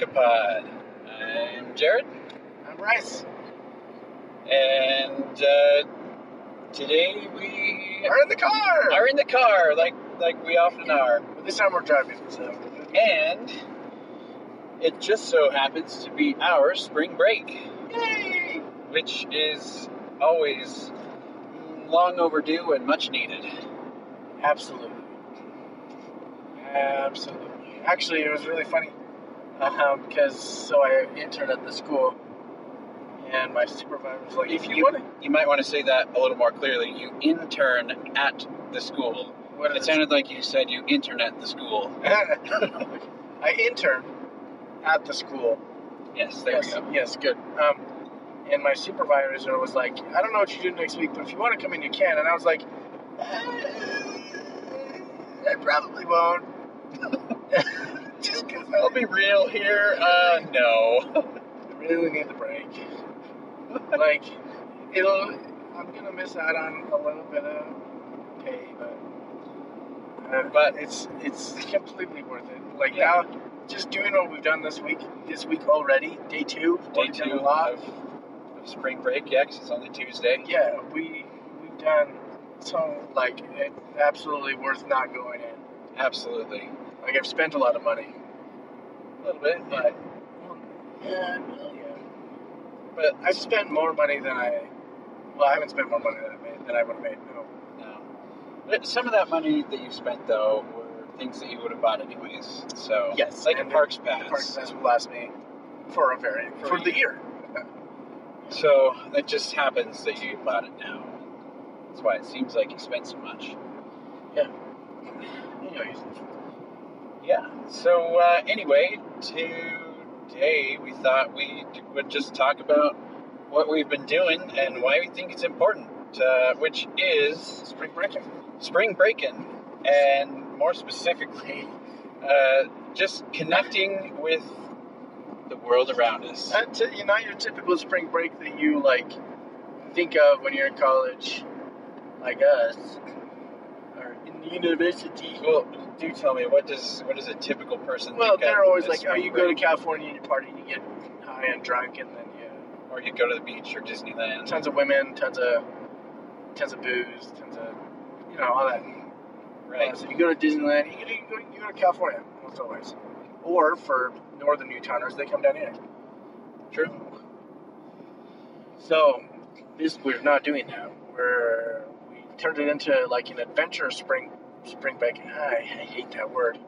Escapade. I'm Jared, I'm Bryce. and uh, today we We're in the car. are in the car, like like we often are, But this time we're driving, so. and it just so happens to be our spring break, Yay! which is always long overdue and much needed. Absolutely. Absolutely. Actually, it was really funny um, because so I interned at the school, and my supervisor was like, If "If you you want to, you might want to say that a little more clearly. You intern at the school. what It sounded like you said you intern at the school. I interned at the school. Yes, there yes, we go. yes, good. Um, and my supervisor was like, "I don't know what you do next week, but if you want to come in, you can." And I was like, "I probably won't." Just because I'll be real here. Uh, no. I really need the break. like, it'll. I'm gonna miss out on a little bit of pay, but uh, But- it's it's completely worth it. Like Yeah. now, just doing what we've done this week, this week already, day two, Day two a lot. of, of spring break. Yeah, 'cause it's only Tuesday. Yeah, we we've done so like it's absolutely worth not going in. Absolutely. Like I've spent a lot of money, A little bit, but yeah, yeah. but I've spent more money than I. Well, I haven't spent more money than I made than I would have made. No. no. But some of that money that you spent though were things that you would have bought anyways. So Yes, like a parks The pass. park pass will last me for a very For for, the year. So it just happens that you bought it now. That's why it seems like you spent so much. Yeah. Anyways, Yeah. So uh, anyway, today we thought we would just talk about what we've been doing and why we think it's important, uh, which is spring breaking. spring breaking, and more specifically, uh, just connecting with the world around us. Not, t- you're not your typical spring break that you like think of when you're in college, like us, university. Well, do tell me what does what does a typical person Well, they're always like, oh, you go to? California and you party, and you get high and drunk, and then you or you go to the beach or Disneyland. tons of women, tons of tons of booze, tons of you know all that. Right. Uh, so you go to Disneyland, you go, you go, you go to California almost always, or for northern Utahers, they come down here. True. So this we're not doing that. We're we turned it into like an adventure spring spring break. I, I hate that word.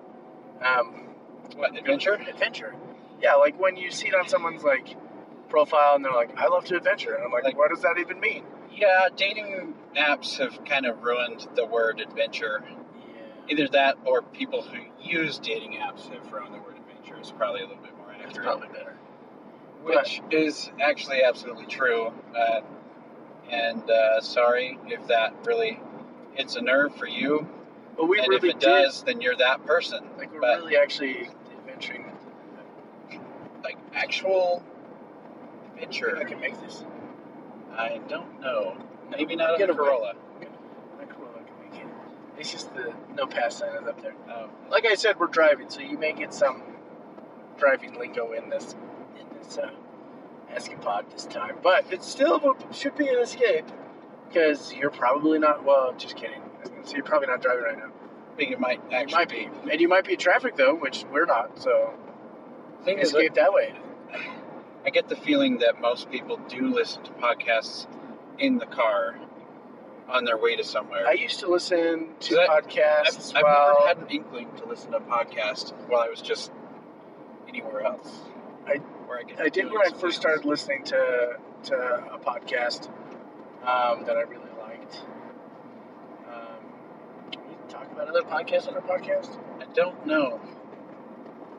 Um, What adventure? adventure. Yeah, like when you see it on someone's like profile and they're like, "I love to adventure," and I'm like, Like- "What does that even mean?" Yeah, dating apps have kind of ruined the word adventure. Yeah. Either that or people who use dating apps have ruined the word adventure. It's probably a little bit more accurate. probably better. Which is actually absolutely true. Uh, and uh, sorry if that really hits a nerve for you. But we and really if it did. does, then you're that person. Like we're but really actually adventuring. like actual adventure. I can make this. I don't know. Maybe not Get a. Corolla. My Corolla can make it. It's just the no pass sign is up there. Oh, Like I said, we're driving, so you may get some driving lingo in this in this uh, escapade this time. But it still should be an escape because you're probably not. Well, just kidding. I was gonna say you're probably not driving right now. I think it might actually might be, and you might be in traffic though, which we're not. So Thing is, escape that way. I get the feeling that most people do listen to podcasts in the car on their way to somewhere. I used to listen to Is that- I've, podcasts I've while never had an inkling to listen to a podcast while I was just anywhere else. I- where I, I did when I first started listening to to a podcast um, that I really liked. Talk about other podcasts on our podcast? I don't know.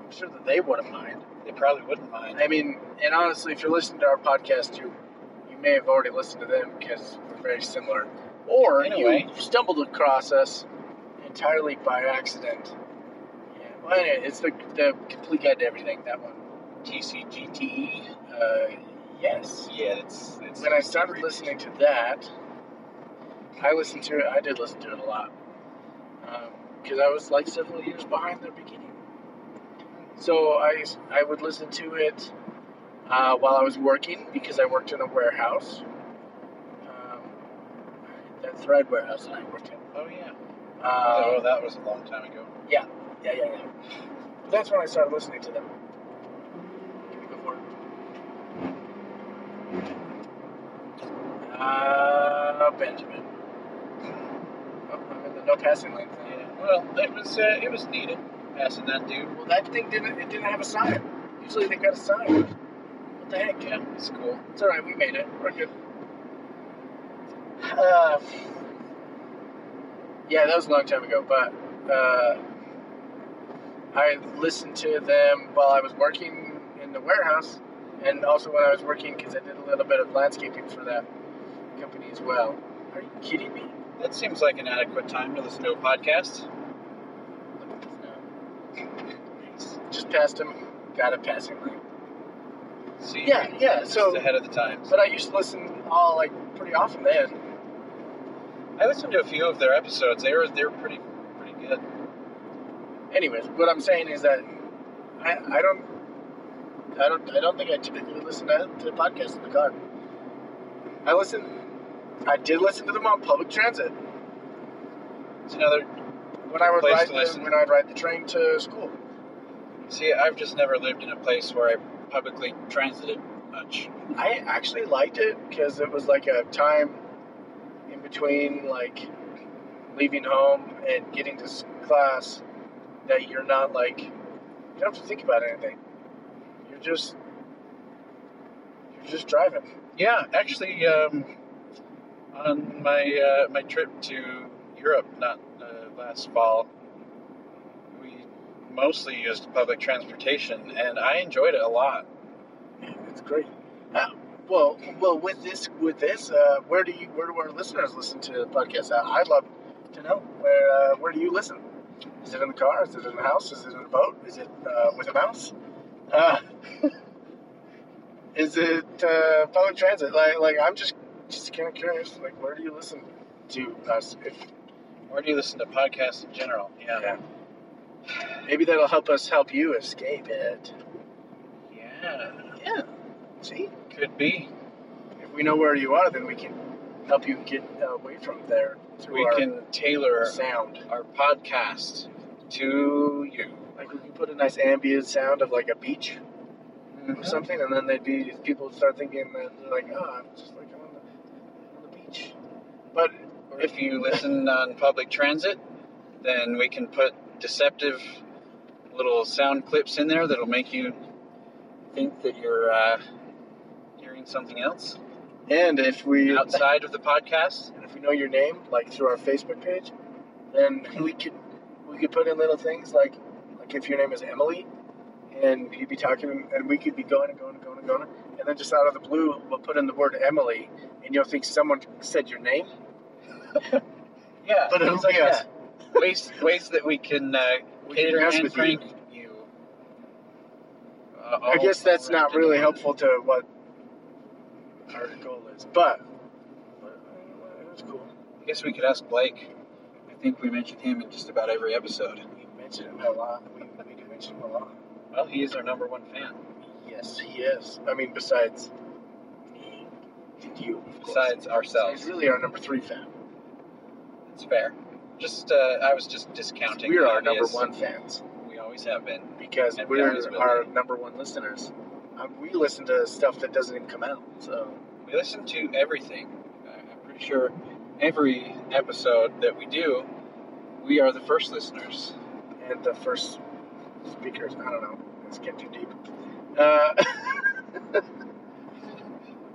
I'm sure that they wouldn't mind. They probably wouldn't mind. I mean, and honestly, if you're listening to our podcast, you you may have already listened to them because we're very similar, or Anyway. you stumbled across us entirely by accident. Yeah. Well, anyway, it's the the complete guide to everything. That one. TCGTE. Uh, yes. Yeah, it's it's. when I started listening to that, I listened to it. I did listen to it a lot because I was like several years behind the beginning. So I, I would listen to it uh, while I was working because I worked in a warehouse. Um, that thread warehouse that I worked in. Oh yeah. Um, oh, that was a long time ago. yeah, yeah, yeah. But that's when I started listening to them. Before. Uh, Benjamin. Oh, I'm in the no passing lane. Yeah. Well, it was uh, it was needed passing that dude. Well, that thing didn't. It didn't have a sign. Usually they got a sign. What the heck? Yeah, it's cool. It's all right. We made it. We're good. Uh, yeah, that was a long time ago, but uh, I listened to them while I was working in the warehouse, and also when I was working because I did a little bit of landscaping for that company as well. Are you kidding me? That seems like an adequate time to listen to a podcast. Look at this now. Just passed him. Got a passing lane. See, Yeah, yeah, just so- ahead of the times. But I used to listen all like pretty often then. I listened to a few of their episodes. They were they were pretty pretty good. anyways, what I'm saying is that I, I don't I don't I don't think I typically listen to, to podcasts in the car. I listen I did listen to them on public transit It's another. when I would Place ride to the, listen. when I'd ride the train to school. See, I've just never lived in a place where I publicly transited much. I actually liked it because it was like a time in between like leaving home and getting to s- class that you're not like you don't have to think about anything. You're just you're just driving. Yeah, actually, um, on my uh, my trip to Europe, not uh, last fall, we mostly used public transportation, and I enjoyed it a lot. It's great. Uh, well, well, with this, with this, uh, where do you, where do our listeners listen to the podcast? I'd love to know where, uh, where do you listen? Is it in the car? Is it in the house? Is it in a boat? Is it uh, with a mouse? Is it public transit? Like, like I'm just, just kind of curious. Like, where do you listen to us? If Where do you listen to podcasts in general? Yeah, yeah, maybe that'll help us help you escape it. yeah, Yeah. See. could be. if we know where you are, then we can help you get uh, away from there We can tailor sound. our podcast to you. Like we can put a nice ambient sound of like a beach or mm-hmm. something, and then they'd be people start thinking that like, oh, I'm just like I'm on the, on the beach. But if you listen on public transit, then we can put deceptive little sound clips in there that'll make you think that you're uh, hearing something else and if we outside of the podcast. and if we know your name, like through our Facebook page, then we could we could put in little things like like if your name is Emily, and you'd be talking, and we could be going and going and going and going, and then just out of the blue, we'll put in the word Emily, and you'll think someone said your name, Yeah, but it'll like be us. that. ways ways that we can uh, We cater mess and with prank you. Uh, I guess that's not really helpful to what our goal is, but, but uh, it's cool. I guess we could ask Blake. I think we mentioned him in just about every episode. We mention him a lot. We, we do mention him a lot. Well, he is our number one fan. Yes, he is. I mean, besides you. Besides ourselves, he's really our number three fan. it's fair. Just, uh, I was just discounting. We're our number one fans We always have been. because And we we're our number one listeners. Um, we listen to stuff that doesn't even come out. So We listen to everything. I'm pretty sure every episode that we do, we are the first listeners. and the first speakers, I don't know. Let's get too deep. Uh,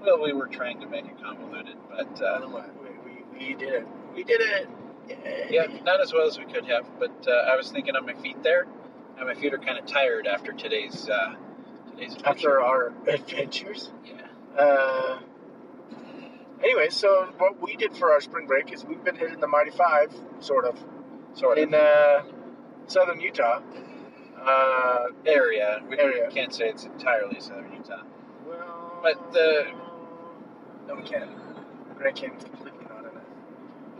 Well, we were trying to make it convoluted, but uh, we, we, we did it. We did it. Yay. yeah, not as well as we could have. But uh, I was thinking on my feet there, and my feet are kind of tired after today's uh, today's adventure. After our adventures. yeah. Uh, anyway, so what we did for our spring break is we've been hitting the Mighty Five, sort of, sort of in uh, southern Utah. Uh, area. We Area. can't say it's entirely southern Utah. well, But the- no, we can't. Grand Canyon's completely not in it.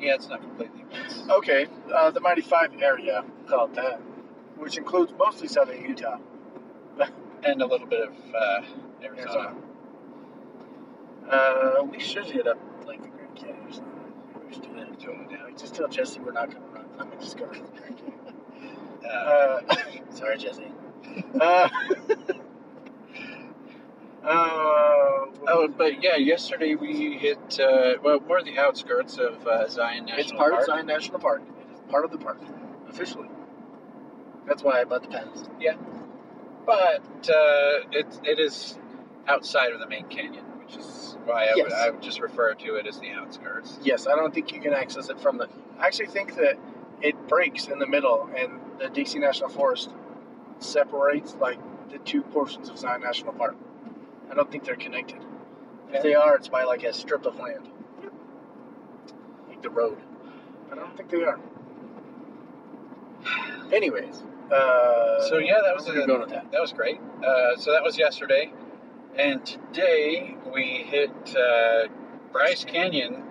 Yeah, it's not completely. but it's- Okay, uh, the Mighty Five area, call it that, which includes mostly southern Utah. and a little bit of uh, Arizona. Arizona. Uh, we should hit up like the Grand Canyon or something. We should do that. Totally down. Like, just tell Jesse we're not gonna run. I'm gonna discover the Grand Canyon. Uh, Uh, sorry, Jesse. Uh, oh, but yeah, yesterday we hit uh, well, more the outskirts of uh, Zion National it's part Park. of Zion National Park. It is part of the park officially. That's why I bought the pens. but uh, it it is outside of the main canyon, which is why I would I would just refer to it as the outskirts. Yes, I don't think you can access it from the. I actually think that it breaks in the middle, and the Dixie National Forest separates like the two portions of Zion National Park. I don't think they're connected. If they are, it's by like a strip of land, like the road. But I don't think they are. Anyways, uh, So yeah, that was a- going with that. That was great. Uh, so that was yesterday, and today we hit uh, Bryce Canyon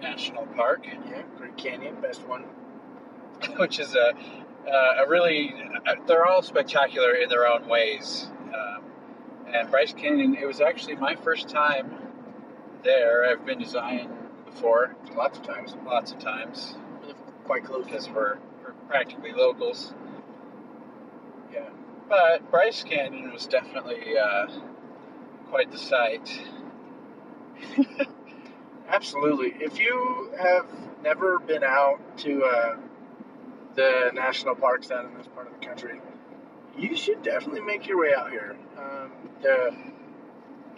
National Park, Yeah, Great Canyon, best one. which is a uh, a really uh, they're all spectacular in their own ways. Um, and Bryce Canyon, it was actually my first time there. I've been to Zion before, Lots of times. lots of times, quite close. because we're, we're practically locals. Yeah. But Bryce Canyon was definitely uh, quite the sight. Absolutely. If you have never been out to uh, the national parks down in this part of the country, you should definitely make your way out here. Um, the,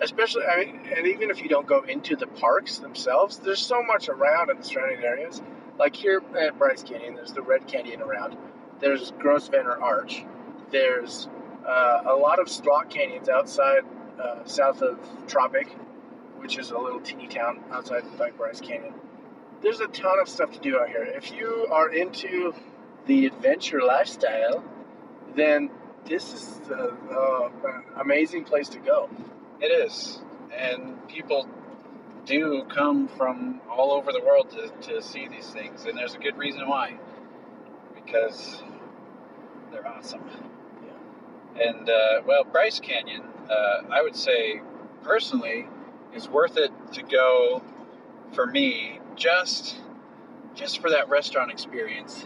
especially, I mean, and even if you don't go into the parks themselves, there's so much around in the surrounding areas. Like here at Bryce Canyon, there's the Red Canyon around. There's Grosvenor Arch. There's uh, a lot of slot canyons outside, uh, south of Tropic, which is a little teeny town outside like Bryce Canyon. There's a ton of stuff to do out here. If you are into the adventure lifestyle, then this is uh, uh, an amazing place to go. It is. And people do come from all over the world to, to see these things. And there's a good reason why. Because they're awesome. And, uh, well, Bryce Canyon, uh, I would say, personally, is worth it to go for me just just for that restaurant experience.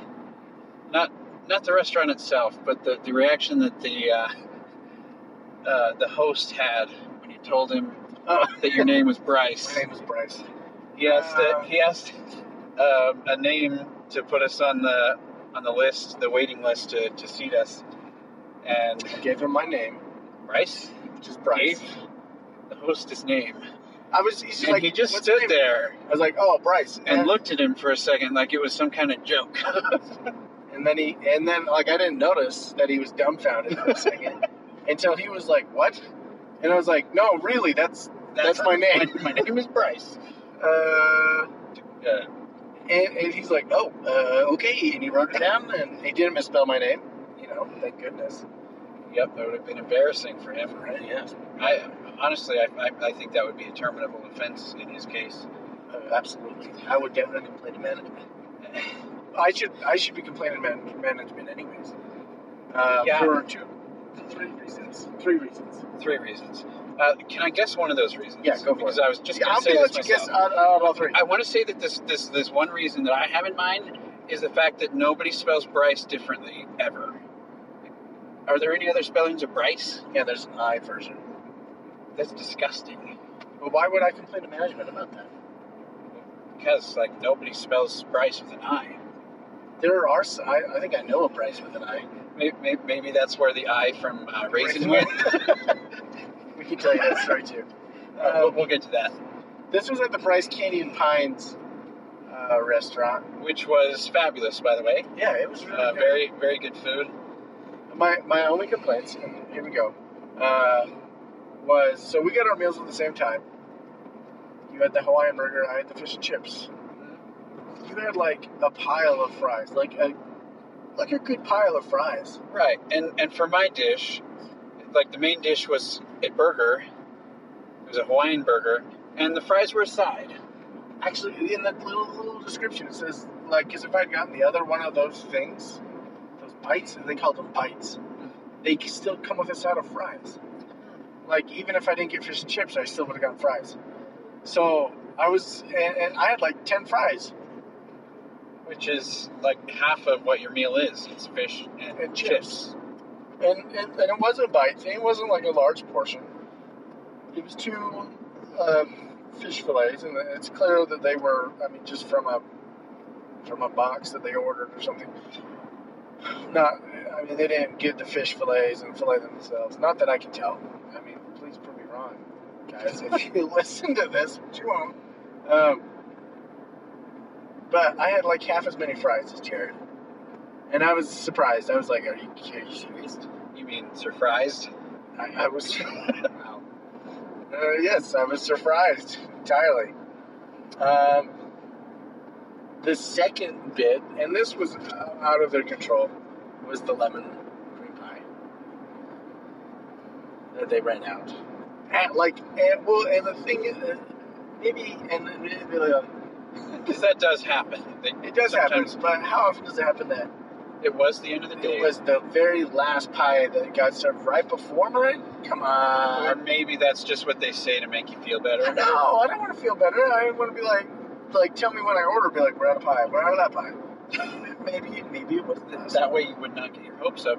Not not the restaurant itself, but the, the reaction that the uh, uh, the host had when you told him Oh, that your name was Bryce. my name is Bryce. He asked Uh, he asked um, a name to put us on the on the list, the waiting list to, to seat us, and I gave him my name, Bryce which is Bryce. gave the host his name, I was he's and like, he just stood name?" there I was like, oh, Bryce, and looked at him for a second like it was some kind of joke. And then he, and then like I didn't notice that he was dumbfounded for a second until he was like, "What?" And I was like, "No, really, that's that's my name." my, name is Bryce. Uh, Uh, and, and he's like, "Oh, uh, okay," and he wrote it down, and he didn't misspell my name. You know, thank goodness. yep, that would have been embarrassing for him. Right? Yes, I honestly, I, I, I think that would be a terminable offense in his case. uh, absolutely. I would definitely complain to management. I should I should be complaining to man- management anyways. Uh, Yeah. For two, three reasons. Three reasons. Three reasons. Uh, can I guess one of those reasons? Yeah, go for because it. I was just Yeah, going I'm to say gonna this let you guess out, out of all three. I want to say that this this this one reason that I have in mind is the fact that nobody spells Bryce differently ever. Are there any other spellings of Bryce? Yeah, there's an I version. That's disgusting. But why would I complain to management about that? Because like nobody spells Bryce with an I. There are. I think I know a Bryce with an I. Maybe, maybe that's where the I from uh, went. We can tell you that story too. Uh, we'll, Um, we'll get to that. this was at the Bryce Canyon Pines uh, restaurant. Which was fabulous, by the way. Yeah, it was really Uh, good. very very good food. My my only complaints, and here we go, uh, was so we got our meals at the same time. You had the Hawaiian burger, I had the fish and chips. Had like a pile of fries, like a like a good pile of fries. Right, and and for my dish, like the main dish was a burger. It was a Hawaiian burger, and the fries were a side. Actually, in that little little description, it says like, because if I'd gotten the other one of those things, those bites, they called them bites. they still come with a side of fries. Like even if I didn't get fish and chips, I still would have gotten fries. So I was, and, and I had like ten fries Which is like half of what your meal is. It's fish and, And chips. chips. and, and and it wasn't a bite thing. It wasn't like a large portion. It was two um, fish fillets, and it's clear that they were. I mean, just from a from a box that they ordered or something. Not. I mean, they didn't get the fish fillets and fillet themselves. Not that I can tell. I mean, please prove me wrong, guys. If you listen to this, which you won't. Um, but I had like half as many fries as Jared. And I was surprised. I was like, "Are you, are you serious?" You mean surprised? I, I was. Uh, yes, I was surprised entirely. Um, the second bit, and this was uh, out of their control, was the lemon cream pie that they ran out. And, like, and well, and the thing is, uh, maybe, and maybe, uh, Because that does happen. They, it does happen, but how often does it happen that It was the end of the day. it was the very last pie that got served right before mine? Come on. or maybe that's just what they say to make you feel better. No, I don't want to feel better. I want to be like, like, tell me when I order. Be like, we're out of pie. We're out of that pie. maybe, maybe it was Th- That way you would not get your hopes up,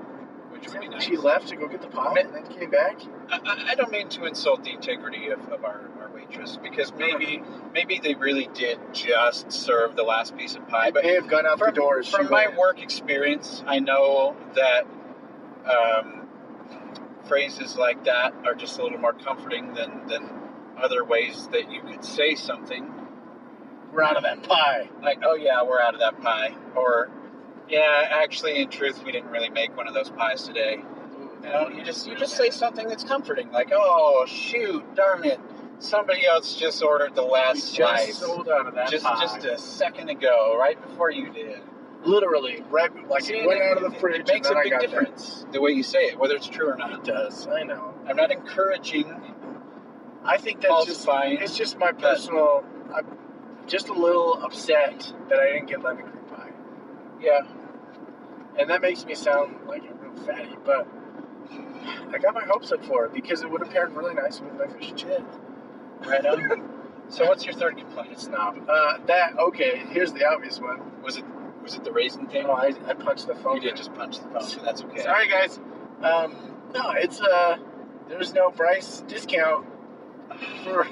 which would be nice. She left to go get the pie and then came back. I, I- don't mean to insult the integrity of, of our, our waitress because maybe maybe they really did just serve the last piece of pie. But may have gone out from, the door. as from my went. work experience, I know that um, phrases like that are just a little more comforting than, than other ways that you could say something we're out of that pie. like, "Oh yeah, we're out of that pie," or "Yeah, actually, in truth, we didn't really make one of those pies today." You know, you just you just say something that's comforting, like, "Oh shoot, darn it, somebody else just ordered the We last just slice sold out of that just pie. just a second ago, right before you did." Literally, right? Like See, it went and out of the it- fridge. It makes a big I got there. difference the way you say it, whether it's true or not. It does. I know. I'm not encouraging I think that's just it's just my personal. I'm just a little upset that I didn't get lemon cream pie, yeah, and that makes me sound like a real fatty. But I got my hopes up for it because it would have paired really nice with my fish and chips. right on. so, what's your third complaint? Snob. Uh, that okay. Here's the obvious one. Was it was it the raisin thing? Oh, I, I punched the phone. you did just punch the phone, so that's okay. Sorry, guys. Um, no, it's uh, there's no price discount for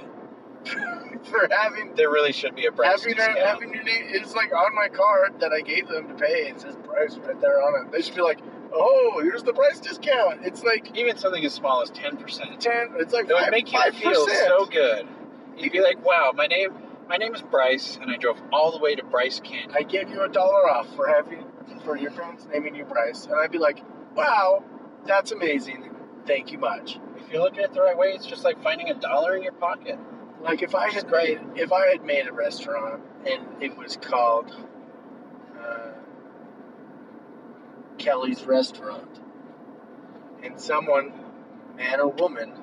for having There really should be a price having discount. your, having your name. It's like on my card that I gave them to pay. It says Bryce right there on it. They should be like, oh, here's the price discount. It's like Even something as small as ten percent. ten. It's like It would make you 5%. feel so good. You'd be like, "Wow, my name, my name is Bryce, and I drove all the way to Bryce Canyon." I gave you a dollar off for having for your parents naming you Bryce, and I'd be like, wow, that's amazing. Thank you much. If you look at it the right way, it's just like finding a dollar in your pocket. Like if I had great. made if I had made a restaurant and it was called uh, Kelly's Restaurant, and someone, man or woman,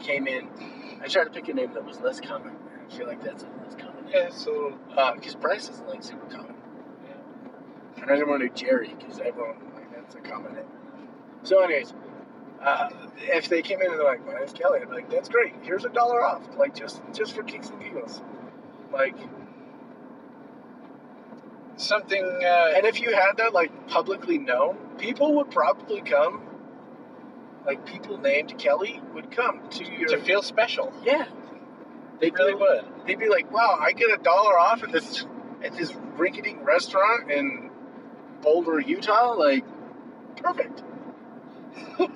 came in, I tried to pick a name that was less common. I feel like that's a less common name Yeah, it's a little. because Bryce isn't like super common, and I didn't want to do Jerry because everyone like that's a common name. So, anyways. Uh, if they came in and they're like, "My name's Kelly," I'd be like, "That's great. Here's a dollar off, like just just for kicks and giggles." Like, Something. Uh, and if you had that like publicly known, people would probably come. Like people named Kelly would come to your to feel special. yeah. They They'd really be- would. They'd be like, "Wow, I get a dollar off at this at this rinky-dink restaurant in Boulder, Utah. Like, perfect."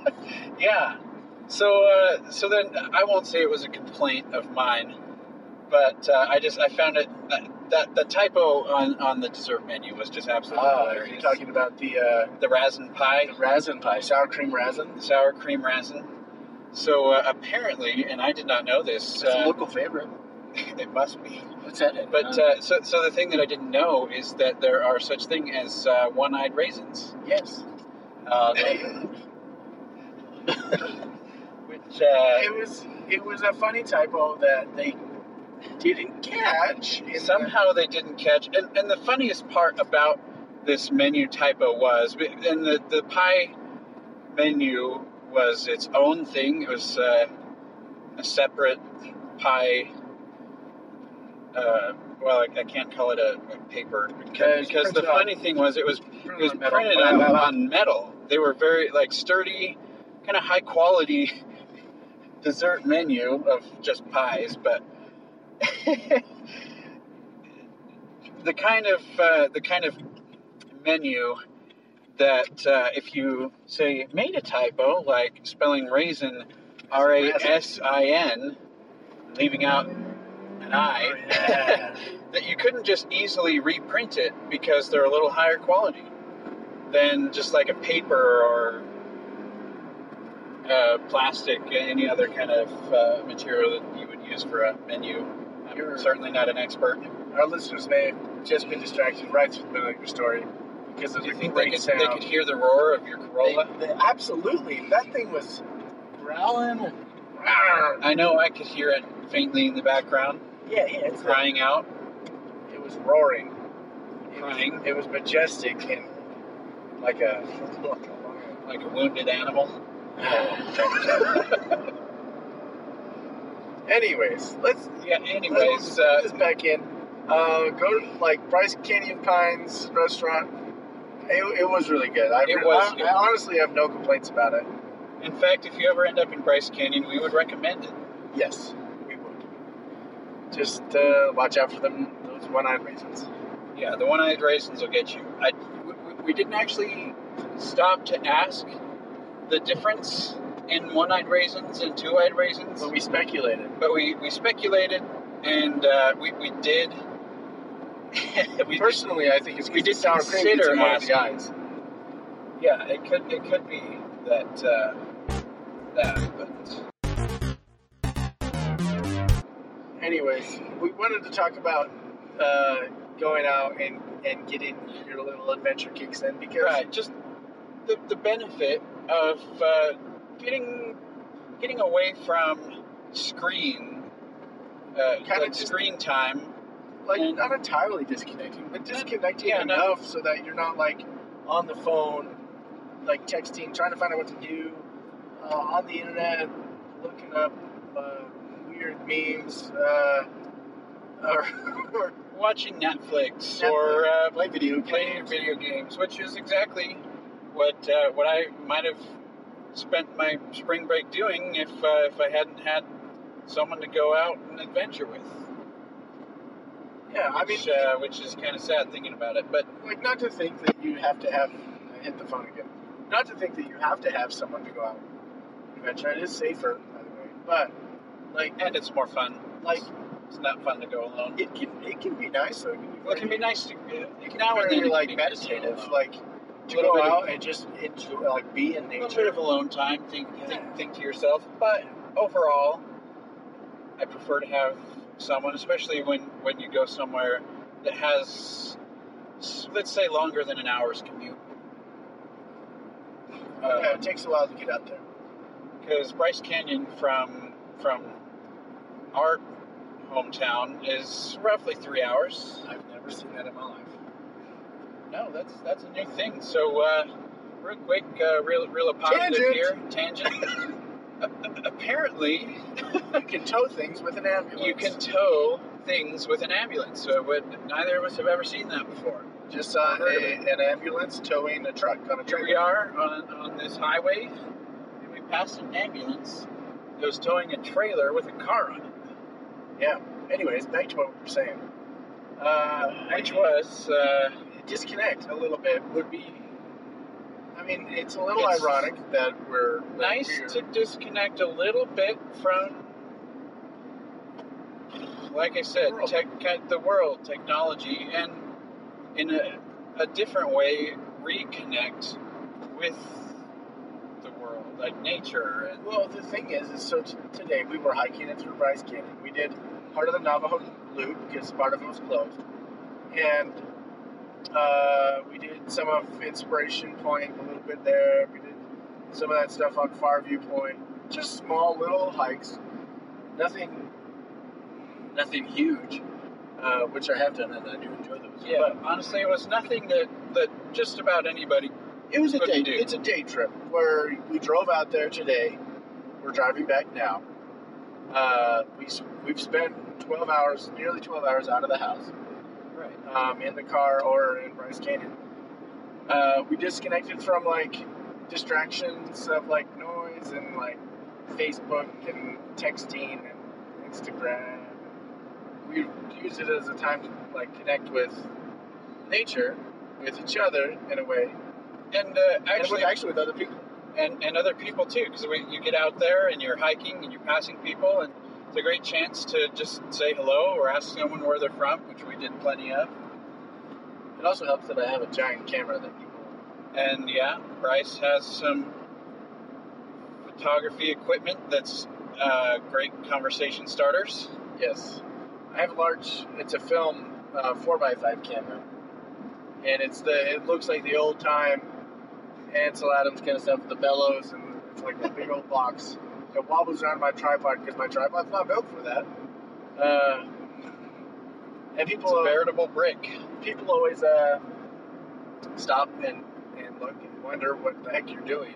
Yeah. So, uh, so then I won't say it was a complaint of mine, but uh, I just I found it that, that the typo on, on the dessert menu was just absolutely Uh, you're hilarious. talking about the uh, the raisin pie, the raisin pie, sour cream raisin. sour cream raisin. So uh, apparently, and I did not know this. It's a Uh, local favorite. it must be. What's that? in? But uh, so, so the thing that I didn't know is that there are such thing as uh, one-eyed raisins, yes, uh, which uh, it was it was a funny typo that they didn't catch. Somehow they didn't catch. And, and the funniest part about this menu typo was, and the, the pie menu was its own thing. It was uh, a separate pie. Uh, well, I, I can't call it a, a paper because the printed on- funny thing was it was it was printed on, on metal. They were very like sturdy, kind of high quality dessert menu of just pies, but the kind of uh, the kind of menu that uh, if you say made a typo, like spelling raisin R A S I N, leaving out an I, Oh, yeah. that you couldn't just easily reprint it because they're a little higher quality than just like a paper or uh, plastic, any other kind of uh, material that you would use for a menu. I'm You're- certainly not an expert. Our listeners may have just been distracted right through the middle of your story because of Do you the think they great could, sound. they could hear the roar of your Corolla? They- they- absolutely. That thing was growling. I know I could hear it faintly in the background, Yeah, yeah. It's crying out. It was roaring. It was- It was majestic and like a. like a wounded animal. Anyways, let's Yeah. Anyways, uh, this back in. Uh, go to like Bryce Canyon Pines restaurant. It, it was really good. I, It was I. I honestly have no complaints about it. in fact, if you ever end up in Bryce Canyon, we would recommend it. Yes, we would. Just uh, watch out for them those one-eyed raisins. Yeah, the one-eyed raisins will get you. I, we- we didn't actually stop to ask the difference in one-eyed raisins and two-eyed raisins, But we speculated. but we, we speculated, and uh, we, we did. we Personally, I think it's we did sour cream consider gets in one of the eyes. yeah, it could it could be that uh, that, but Anyways, we wanted to talk about uh, going out and, and getting your little adventure kicks in because right, just the, the benefit of uh, getting getting away from screen, uh, Kinda like just- screen time. like And- not entirely disconnecting, but disconnecting Yeah, no. enough so that you're not like on the phone, like texting, trying to find out what to do, uh, on the internet, looking up uh, weird memes, uh, or, or watching Netflix, Netflix, or uh, play video playing games. video games, which is exactly what uh, what I might have spent my spring break doing if uh, if I hadn't had someone to go out and adventure with. Yeah, I mean, Which, uh, which is kind of sad thinking about it, but like not to think that you have to have I hit the phone again. Not to think that you have to have someone to go out and adventure. It is safer, by the way, but like and it's more fun. like It's not fun to go alone. it can it can be nice though. It can be, Well, it can be nice to uh, It can now be and very, then. it like can be nice to go meditative, like to go out and just enjoy, like be in a little bit nature. of alone time. Think, Yeah. think, think to yourself. But overall, I prefer to have someone, especially when when you go somewhere that has, let's say, longer than an hour's commute. Uh, yeah, it takes a while to get out there. Because Bryce Canyon from from our hometown is roughly three hours. I've never seen that in my life. No, that's that's a new thing. So, uh, real quick, uh, real real positive Tangent. here. Tangent. Apparently, You can tow things with an ambulance. you can tow things with an ambulance. So, what, neither of us have ever seen that before. just saw Heard a, an ambulance towing a truck on a Here we are on, on this highway, and we passed an ambulance that was towing a trailer with a car on it, Yeah. Anyways, back to what we were saying. Uh, which was uh, disconnect a little bit would be. I mean, it's a little It's ironic that we're that nice we're- to disconnect a little bit from, like I said, The world. tech, the world, technology, and in a, a different way, reconnect with the world, like nature. And Well, the thing is, is so t- today we were hiking through Bryce Canyon. We did part of the Navajo Loop because part of it was closed, and uh, we did some of Inspiration Point a little bit there. We did some of that stuff on Farview Point. Just small little hikes, nothing, nothing huge, uh, which I have done and I do enjoy those. yeah, honestly, it was nothing that, that just about anybody It was a day. do? It's a day trip where we drove out there today. We're driving back now. Uh, we we've spent 12 hours, nearly 12 hours out of the house. Um, in the car or in Bryce Canyon. Uh, we disconnected from like distractions of like noise and like Facebook and texting and Instagram. We use it as a time to like connect with nature, with each other in a way, And uh, and actually, with, actually with other people. and, and other people too, because you get out there and you're hiking and you're passing people, and it's a great chance to just say hello or ask someone where they're from, which we did plenty of. It also helps that I have a giant camera that people. And yeah, Bryce has some photography equipment that's uh, great conversation starters. Yes, I have a large. It's a film uh, four x five camera, and it's the. It looks like the old time Ansel Adams kind of stuff with the bellows, and it's like a big old box. It wobbles around my tripod because my tripod's not built for that. Uh, and It's a veritable brick. people always uh, stop and, and look and wonder what the heck you're doing.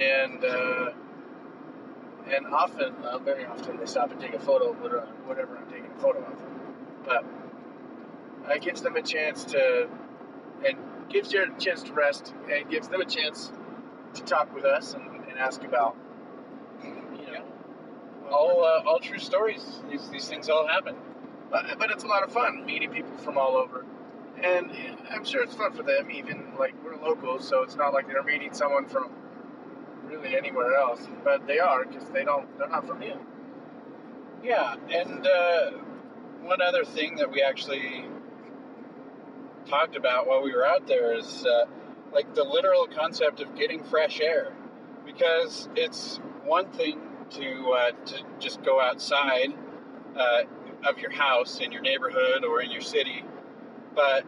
And uh, and often, uh, very often, they stop and take a photo of whatever, whatever I'm taking a photo of. But uh, it gives them a chance to, and gives you a chance to rest, and gives them a chance to talk with us and, and ask about, you know, what All uh, all true stories. These these things all happen. but, but it's a lot of fun meeting people from all over. And I'm sure it's fun for them, even like we're locals, so it's not like they're meeting someone from really anywhere else. But they are because they don't, they're not from here. Yeah, and uh, one other thing that we actually talked about while we were out there is uh, like the literal concept of getting fresh air, because it's one thing to uh, to just go outside uh, of your house in your neighborhood or in your city, but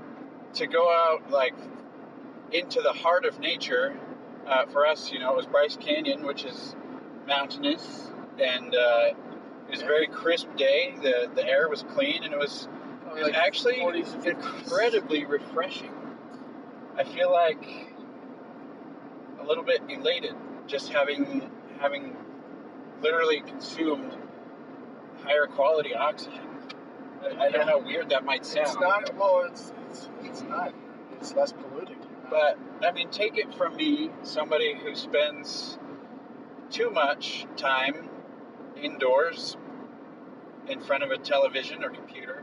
to go out like into the heart of nature. Uh, for us, you know, it was Bryce Canyon, which is mountainous and uh, it was a very crisp day. The the air was clean and it was it was actually 40s incredibly refreshing. I feel like a little bit elated just having having literally consumed higher quality oxygen. I, I know how weird that might sound. It's not, well, it's, it's, it's not. It's less polluted. But I mean, take it from me, somebody who spends too much time indoors in front of a television or computer.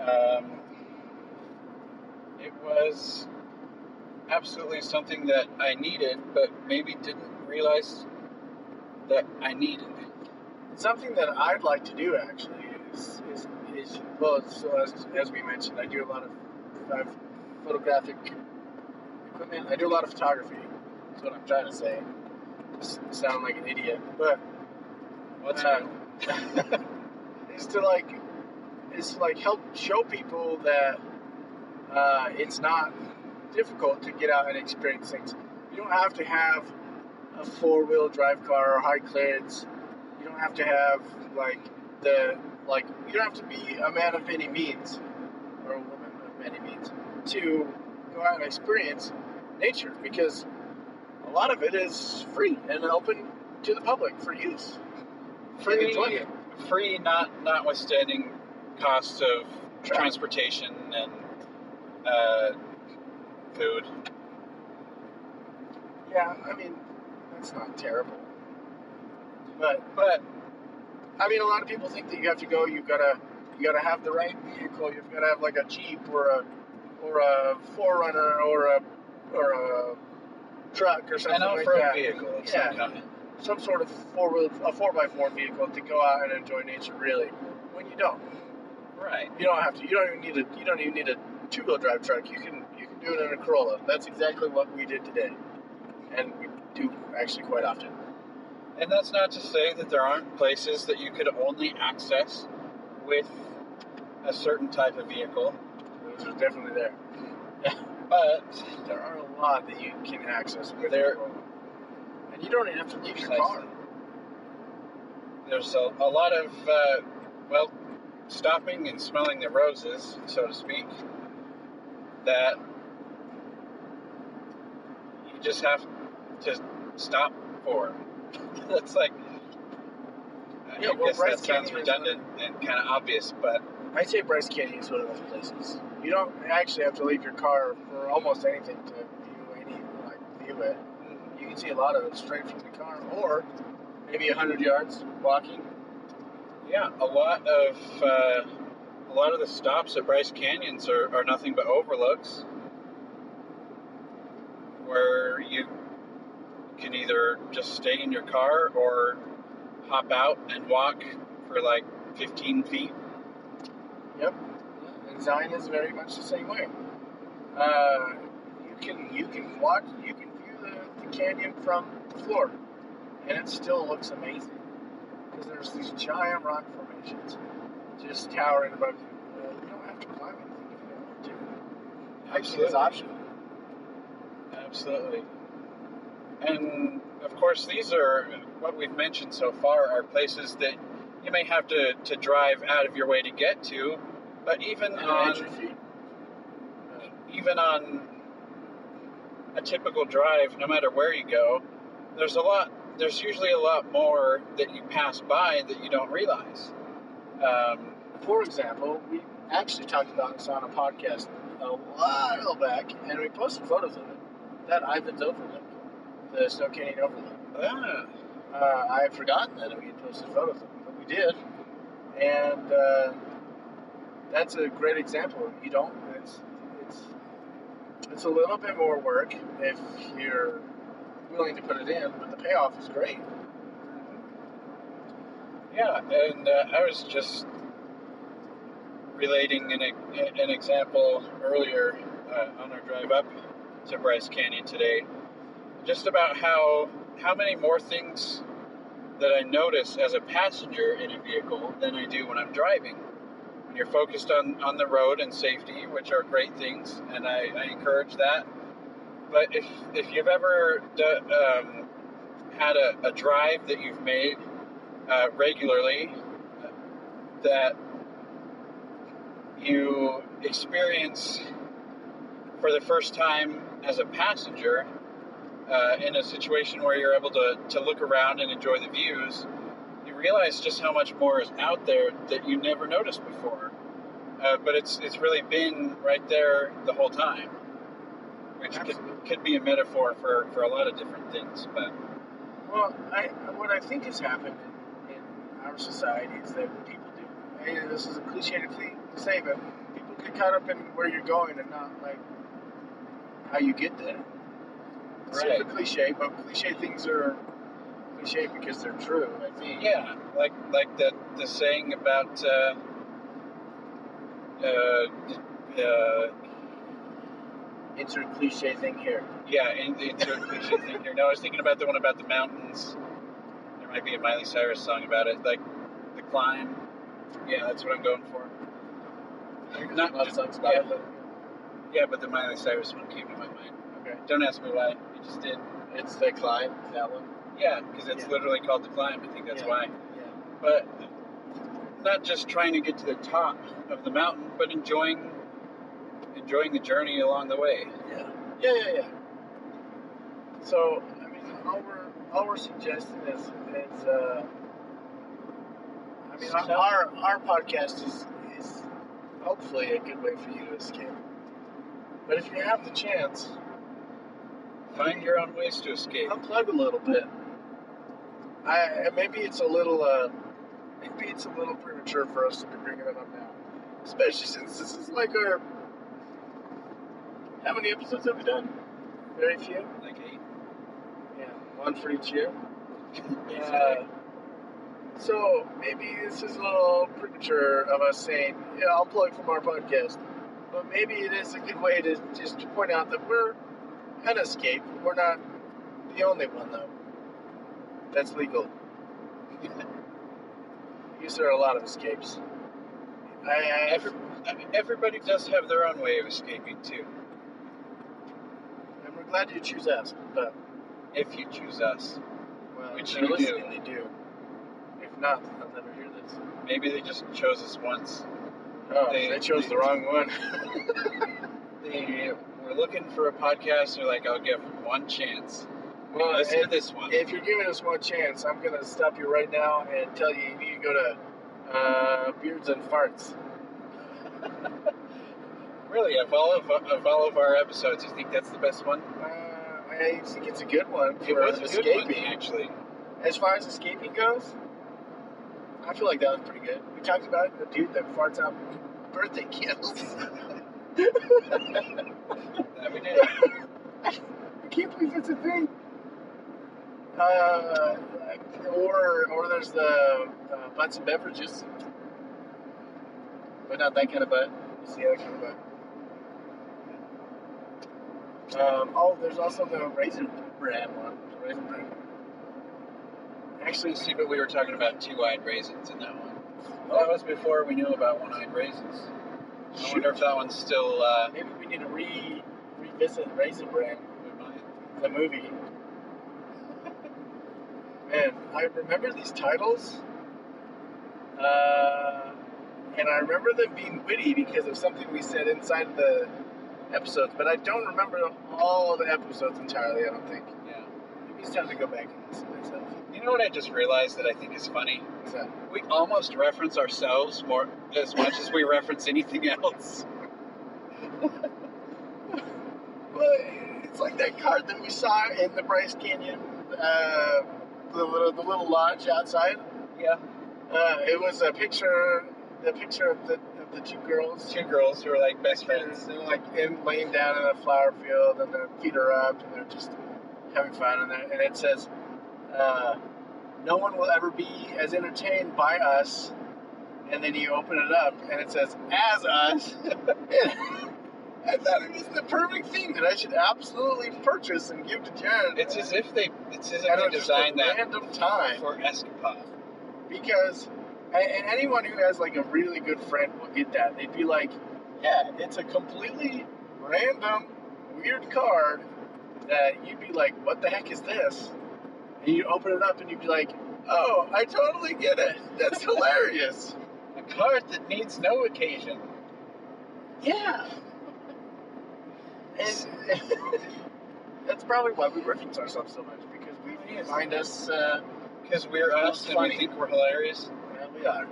Um, it was absolutely something that I needed, but maybe didn't realize that I needed. Something that I'd like to do actually is, is, is well, so as, as we mentioned, I do a lot of uh, photographic equipment. I do a lot of photography. That's what I'm trying to say. Just sound like an idiot, but What's uh, that? is to like is to like help show people that uh, it's not difficult to get out and experience things. You don't have to have a four wheel drive car or high clearance. You don't have to have like the like you don't have to be a man of many means or a woman of many means to go out and experience nature because a lot of it is free and open to the public for use. Free, enjoyment. free, not notwithstanding costs of Tra- transportation and uh, food. Yeah, I mean, that's not terrible. But But I mean, a lot of people think that you have to go. You gotta, you gotta have the right vehicle. You've gotta have like a Jeep or a, or a 4Runner or a, or a truck or something an like off-road that. vehicle of Yeah. some kind. Some sort of four wheel, a four by four vehicle to go out and enjoy nature. Really, when you don't, Right. you don't have to. You don't even need a. You don't even need a two wheel drive truck. You can, you can do it in a Corolla. That's exactly what we did today, and we do actually quite often. And that's not to say that there aren't places that you could only access with a certain type of vehicle. Those are definitely there. But There are a lot that you can access with There- And you don't even have to leave your car. there's a, a lot of, uh, well, stopping and smelling the roses, so to speak, that You just have to stop for. it's like. I well, guess Bryce that sounds redundant and kind of obvious, but I'd say Bryce Canyon is one of those places. You don't actually have to leave your car for almost anything to view any like view it. You can see a lot of it straight from the car, or maybe hundred yards walking. yeah, a lot of uh, a lot of the stops at Bryce Canyons are, are nothing but overlooks, where you can either just stay in your car or hop out and walk for like 15 feet. Yep. And Zion is very much the same way. Uh, you can you can watch you can view the, the canyon from the floor, and it still looks amazing because there's these giant rock formations just towering above you. Uh, you don't have to climb anything if you don't want to. Hiking is optional. Absolutely. And of course, these are what we've mentioned so far are places that you may have to, to drive out of your way to get to, but even on even on a typical drive, no matter where you go, there's a lot. There's usually a lot more that you pass by that you don't realize. Um, For example, we actually talked about this on a podcast a while back, and we posted photos of it. That Ivins Overlook, the Snow Canyon Overlook. ah, Uh, I had forgotten that we had posted photos of it, but we did. And uh, that's a great example. You don't. It's it's it's a little bit more work if you're willing to put it in, but the payoff is great. Yeah, and uh, I was just relating an, an example earlier uh, on our drive up to Bryce Canyon today, just about how how many more things that I notice as a passenger in a vehicle than I do when I'm driving. When you're focused on, on the road and safety, which are great things, and I, I encourage that. But if if you've ever um, had a, a drive that you've made uh, regularly that you experience for the first time as a passenger uh, in a situation where you're able to, to look around and enjoy the views, you realize just how much more is out there that you never noticed before. Uh, but it's it's really been right there the whole time, which could, Absolutely. could be a metaphor for, for a lot of different things. But Well, I what I think has happened in, in our society is that people do. And this is a cliche thing to say, but people get caught up in where you're going and not like how you get there. It's Right. cliche, but cliche things are cliche because they're true. I think. Yeah, like like that the saying about uh, uh, uh, Insert cliche thing here. yeah, in, insert cliche thing here. No, I was thinking about the one about the mountains. There might be a Miley Cyrus song about it, like the climb. Yeah, that's what I'm going for. Not a lot of songs about yeah. it, but Yeah, but the Miley Cyrus one came to my mind. okay. Don't ask me why. It just did. It's the climb, that one. Yeah, because it's Yeah. literally called the climb. I think that's Yeah. why. Yeah. but not just trying to get to the top of the mountain, but enjoying enjoying the journey along the way. Yeah. Yeah, yeah, yeah. So, I mean, all we're all we're suggesting is is uh, I mean, Stop. our our podcast is is hopefully a good way for you to escape. But if you have the chance, Find your own ways to escape. unplug a little bit. I maybe it's a little uh, maybe it's a little premature for us to be bringing it up now, especially since this is like our. How many episodes have we done? Very few. Like eight. Yeah, one for each year. Uh, so maybe this is a little premature of us saying, yeah, I'll plug from our podcast. But maybe it is a good way to just to point out that we're an escape. We're not the only one, though. That's legal. There are a lot of escapes. I, I, Every, everybody does have their own way of escaping too. and we're glad you choose us, but If you choose us, well, Which you do. they do. If not, they'll never hear this. maybe they just chose us once. Oh, They- they, chose they- the wrong one. They we're looking for a podcast, they're like, I'll give one chance. Well, to this one. if you're giving us one chance, I'm gonna stop you right now and tell you you need to go to uh, Beards and Farts. really, of all of, of all of our episodes, you think that's the best one? Uh, I think it's a good one It for was a good escaping. one, actually. As far as escaping goes, I feel like that was pretty good. We talked about the dude that farts out birthday candles. We did. I can't believe that's a thing. Uh, or or there's the uh, butts and beverages, but not that kind of butt. You see that kind of butt. Um, oh, there's also the raisin bran one. The raisin bran. Actually, See, but we were talking about two-eyed raisins in that one. That was before we knew about one-eyed raisins. I wonder if that one's still. Uh, maybe we need to re revisit Raisin Bran, we might. the movie. Man, I remember these titles, uh, and I remember them being witty because of something we said inside the episodes, but I don't remember all the episodes entirely. I don't think. Yeah. Maybe it's time to go back and listen to myself. You know what I just realized that I think is funny? We almost reference ourselves more as much as we reference anything else. Well, it's like that card that we saw in the Bryce Canyon, uh, the little the little lodge outside. Yeah. Uh, it was a picture, the picture of the of the two girls. Two girls who are like best friends. they're like in, laying down in a flower field, and their feet are up, and they're just having fun. And, they're- and it says, uh, "No one will ever be as entertained by us." And then you open it up, and it says, "As us." I thought it was the perfect thing that I should absolutely purchase and give to Jared. It's as if they it's as if they designed a that random time for Escapade. because and anyone who has like a really good friend will get that. They'd be like, "Yeah, it's a completely random, weird card that you'd be like, what the heck is this?" And you open it up and you'd be like, "Oh, I totally get it. That's hilarious." A card that needs no occasion. Yeah. And that's probably why we reference ourselves so much because we Yes. find us. Uh, Because we're us and we think we're hilarious. well, we are.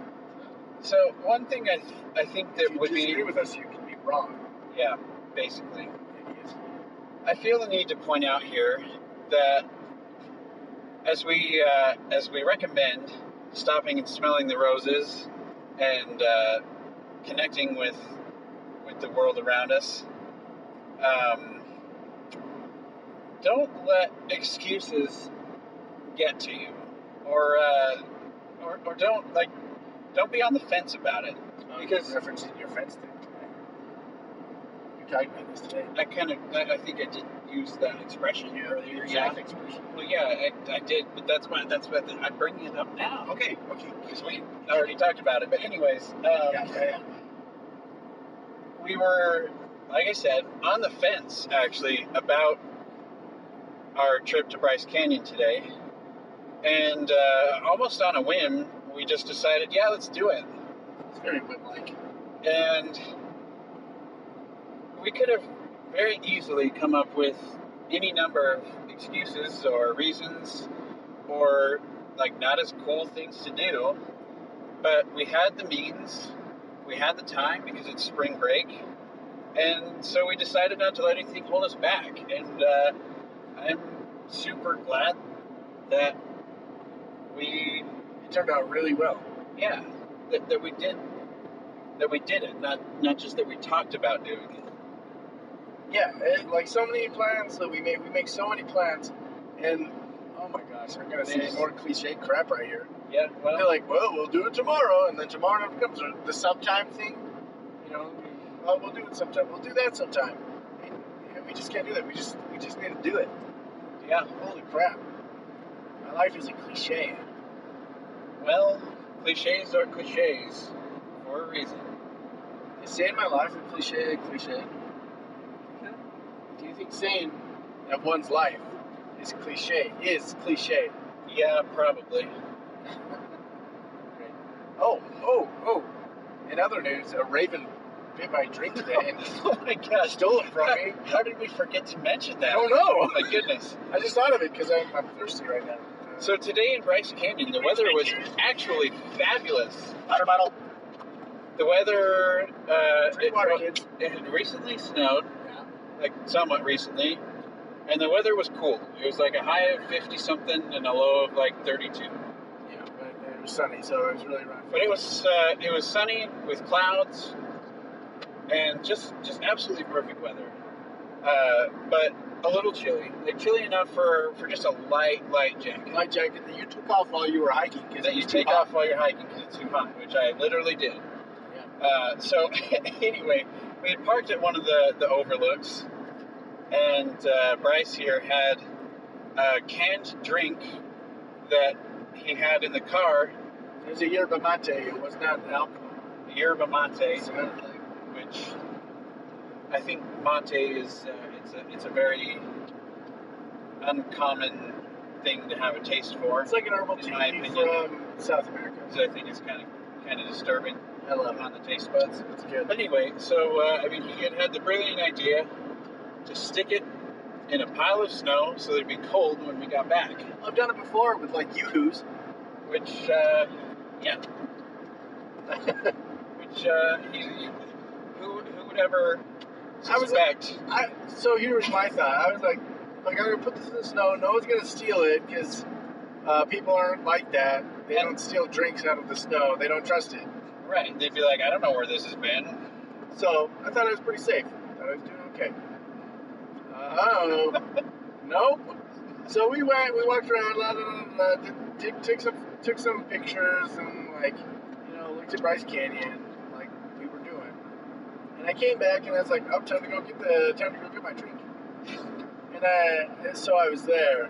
So one thing I, I think that if you would disagree be with us, you can be wrong. yeah, basically. Idiots. I feel the need to point out here that as we uh, as we recommend stopping and smelling the roses and uh, connecting with with the world around us, um, don't let excuses get to you, or, uh, or or don't like don't be on the fence about it. Because- You're referencing your fence thing today. We talked about this today. I kind of I, I think I did use that expression yeah, earlier. exact Yeah. expression. Well, yeah, I, I did, but that's my that's what I'm bringing it up now. Okay, okay. because we already talked about it. But anyways, um, Yeah, we were, like I said, on the fence actually about our trip to Bryce Canyon today, and uh, almost on a whim, we just decided, yeah, let's do it. It's very whip-like. And we could have very easily come up with any number of excuses or reasons or like not as cool things to do. But we had the means, we had the time because it's spring break. And so we decided not to let anything hold us back. And uh, I'm super glad that we It turned out really well. yeah, that, that we did that we did it, not not just that we talked about doing it. Yeah, it, like so many plans that we make. We make so many plans, and oh my gosh, I'm gonna say more cliche crap right here. Yeah, They're like, well, we'll do it tomorrow, and then tomorrow never comes. Or the sometime thing, you know, well, oh, we'll do it sometime. We'll do that sometime. And, and we just can't do that. We just we just need to do it. yeah, Holy crap! My life is a cliche. well, cliches are cliches for a reason. Is saying my life a cliche cliche? Think saying that one's life is cliche? Is cliche? Yeah, probably. Oh, oh, oh. In other news, a raven bit my drink today and Oh my gosh. stole it from me. how did we forget to mention that? I don't know. Oh my goodness. I just thought of it because I'm, I'm thirsty right now. So today in Bryce Canyon, the weather was actually fabulous. water bottle. The weather, uh, it, water, it had recently snowed. Like somewhat recently, and the weather was cool. It was like a high of 50 something and a low of like 32. Yeah, but it was sunny, so it was really rough. But it was uh, it was sunny with clouds and just just absolutely perfect weather. Uh, but a little chilly, like chilly enough for, for just a light light jacket. light jacket that you took off while you were hiking because that you take off while you're hiking because it's too hot, which I literally did. Yeah. Uh, so anyway, we had parked at one of the, the overlooks, and uh, Bryce here had a canned drink that he had in the car, It was a yerba mate. It was not an alcohol. yerba mate, which I think mate is uh, it's a it's a very uncommon thing to have a taste for. it's like an herbal tea from South America. So I think it's kind of kind of disturbing I love it. on the taste buds. It's good. Anyway, so uh, I mean, he had had the brilliant idea to stick it in a pile of snow so that it'd be cold when we got back. I've done it before with like yoo-hoos. Which, uh, yeah, which uh, he, he, who who would ever I was suspect? I, so here's my thought. I was like, like I'm gonna put this in the snow. No one's gonna steal it because uh, people aren't like that. They don't steal drinks out of the snow. They don't trust it. Right? They'd be like, I don't know where this has been. So I thought I was pretty safe. I thought I was doing okay. Oh, nope. So we went, we walked around, la, la, la, la, did- took, took some, took some pictures, and like, you know, looked at Bryce Canyon, like we were doing. And I came back, and I was like, "Oh, time to go get the, time to go get my drink." And I, so I was there,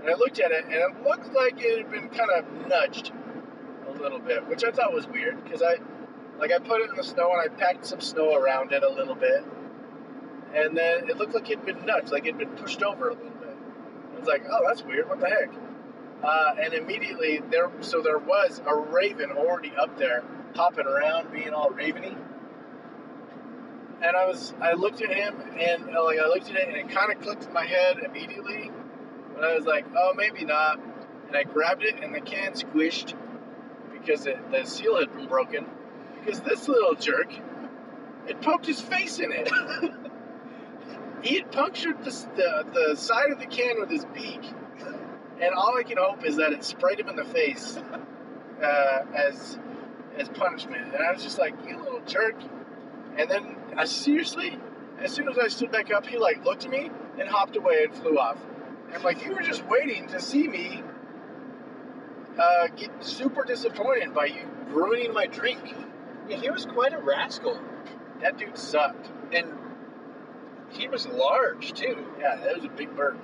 and I looked at it, and it looked like it had been kind of nudged little bit, which I thought was weird because I, like, I put it in the snow and I packed some snow around it a little bit, and then it looked like it'd been nudged, like it'd been pushed over a little bit. I was like, oh, that's weird. What the heck? Uh, and immediately there, so there was a raven already up there, hopping around, being all raveny. And I was, I looked at him, and uh, like I looked at it, and it kind of clicked in my head immediately. But I was like, oh, maybe not. And I grabbed it, and the can squished because it, the seal had been broken. Because this little jerk had poked his face in it. he had punctured the, the, the side of the can with his beak. And all I can hope is that it sprayed him in the face uh, as as punishment. And I was just like, you little jerk. And then, I seriously, as soon as I stood back up, he like looked at me and hopped away and flew off. And I'm like, you were just waiting to see me uh, get super disappointed by you ruining my drink. Yeah, he was quite a rascal, That dude sucked. and he was large too. Yeah, that was a big bird.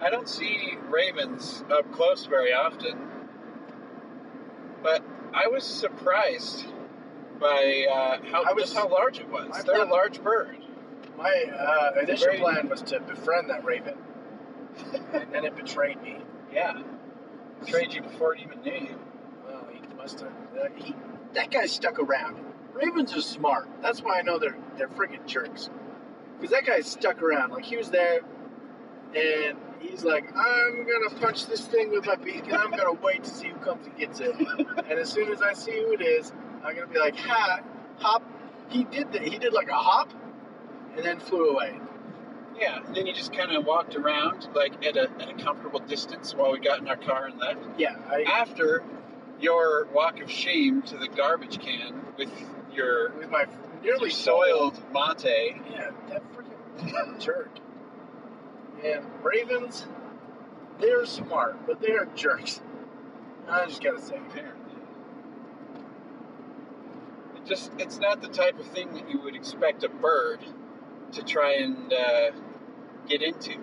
I don't see ravens up close very often, but I was surprised by uh, how I was- just how large it was. They're a large bird. My uh, initial very- plan was to befriend that raven, and then it betrayed me. Yeah, betrayed you before it even knew you. Well, he must have. Uh, he, that guy stuck around. Ravens are smart. That's why I know they're they're freaking jerks. Because that guy stuck around. Like he was there, and he's like, "I'm gonna punch this thing with my beak, and I'm gonna wait to see who comes and gets it. and as soon as I see who it is, I'm gonna be like, ha, hop. He did that. He did like a hop, and then flew away. Yeah, and then you just kind of walked around like at a, at a comfortable distance while we got in our car and left. Yeah, I After your walk of shame to the garbage can with your with my nearly soiled mate. Yeah, that freaking jerk. And Ravens, they're smart, but they're jerks. I just gotta say. apparently. It just it's not the type of thing that you would expect a bird to try and uh, get into.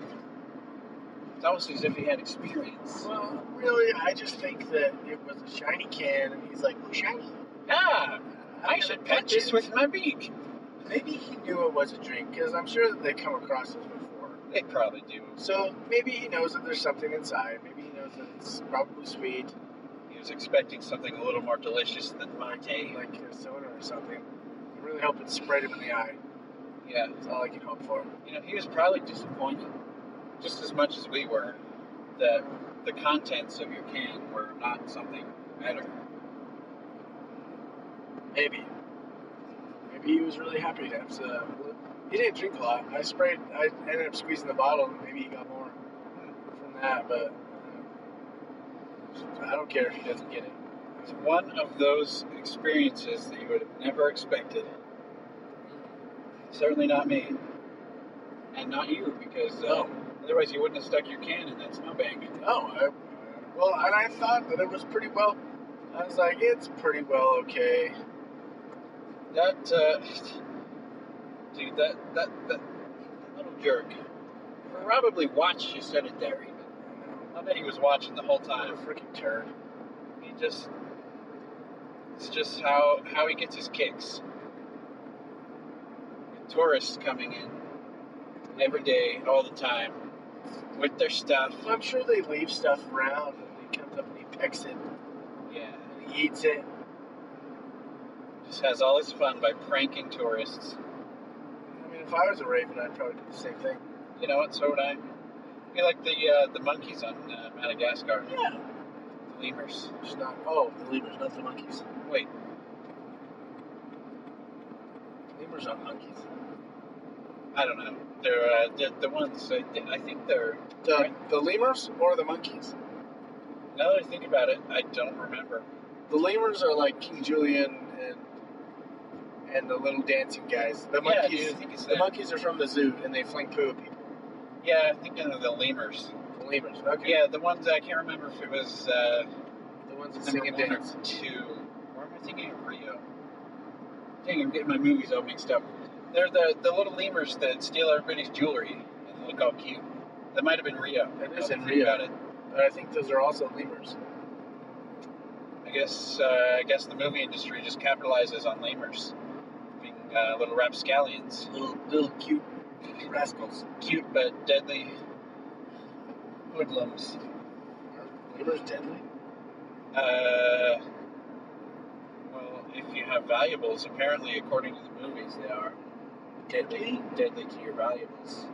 It's almost as if he had experience. Well, really, I just think that it was a shiny can, and he's like, "Oh, shiny." Ah, I'm I should punch punch this with my beak. Maybe he knew it was a drink, because I'm sure that they come across this before. They probably do. So maybe he knows that there's something inside. Maybe he knows that it's probably sweet, He was expecting something a little more delicious than mate. like a soda or something. Really hope it sprayed him in the eye. Yeah. That's all I can hope for. You know, he was probably disappointed, just as much as we were, that the contents of your can were not something better. Maybe. Maybe he was really happy to have some. He didn't drink a lot. I sprayed. I ended up squeezing the bottle. and Maybe he got more from that, but uh, I don't care if he doesn't get it. It's one of those experiences that you would have never expected. Certainly not me. And not you, because uh, No. otherwise you wouldn't have stuck your can in that snowbank. No, I, well, and I thought that it was pretty well. I was like, it's pretty well okay. That, uh, dude, that, that, that little jerk probably watched you set it there, even. I bet he was watching the whole What time. a freaking turd. He just, it's just how, how he gets his kicks. Tourists coming in every day, all the time, with their stuff. I'm sure they leave stuff around, and he comes up and he pecks it, Yeah, and he eats it. just has all his fun by pranking tourists. I mean, if I was a raven, I'd probably do the same thing. You know what? So would I. Be like the uh, the monkeys on uh, Madagascar, Yeah. the lemurs. Just not. Oh, the lemurs, not the monkeys. Wait, Lemurs aren't monkeys. I don't know. They're uh, the the ones. I, I think they're. The the lemurs or the monkeys? Now that I think about it, I don't remember. The lemurs are like King Julien and and the little dancing guys. The Yeah, monkeys. dude, I think it's the them. monkeys are from the zoo and they fling poo at people. Yeah, I think they're the lemurs. The lemurs. Okay. Yeah, the ones I can't remember if it was uh, The ones that number sing and one dance. or two. Or am I thinking of Rio? Dang, I'm getting my movies all mixed up. They're the the little lemurs that steal everybody's jewelry and look all cute. That might have been Rio. That now is in Rio. About it. But I think those are also lemurs. I guess uh, I guess the movie industry just capitalizes on lemurs being uh, little rapscallions, Little little cute rascals. cute but deadly hoodlums. Are lemurs deadly? Uh, well, if you have valuables, apparently, according to the movies, they are Deadly? deadly to your valuables.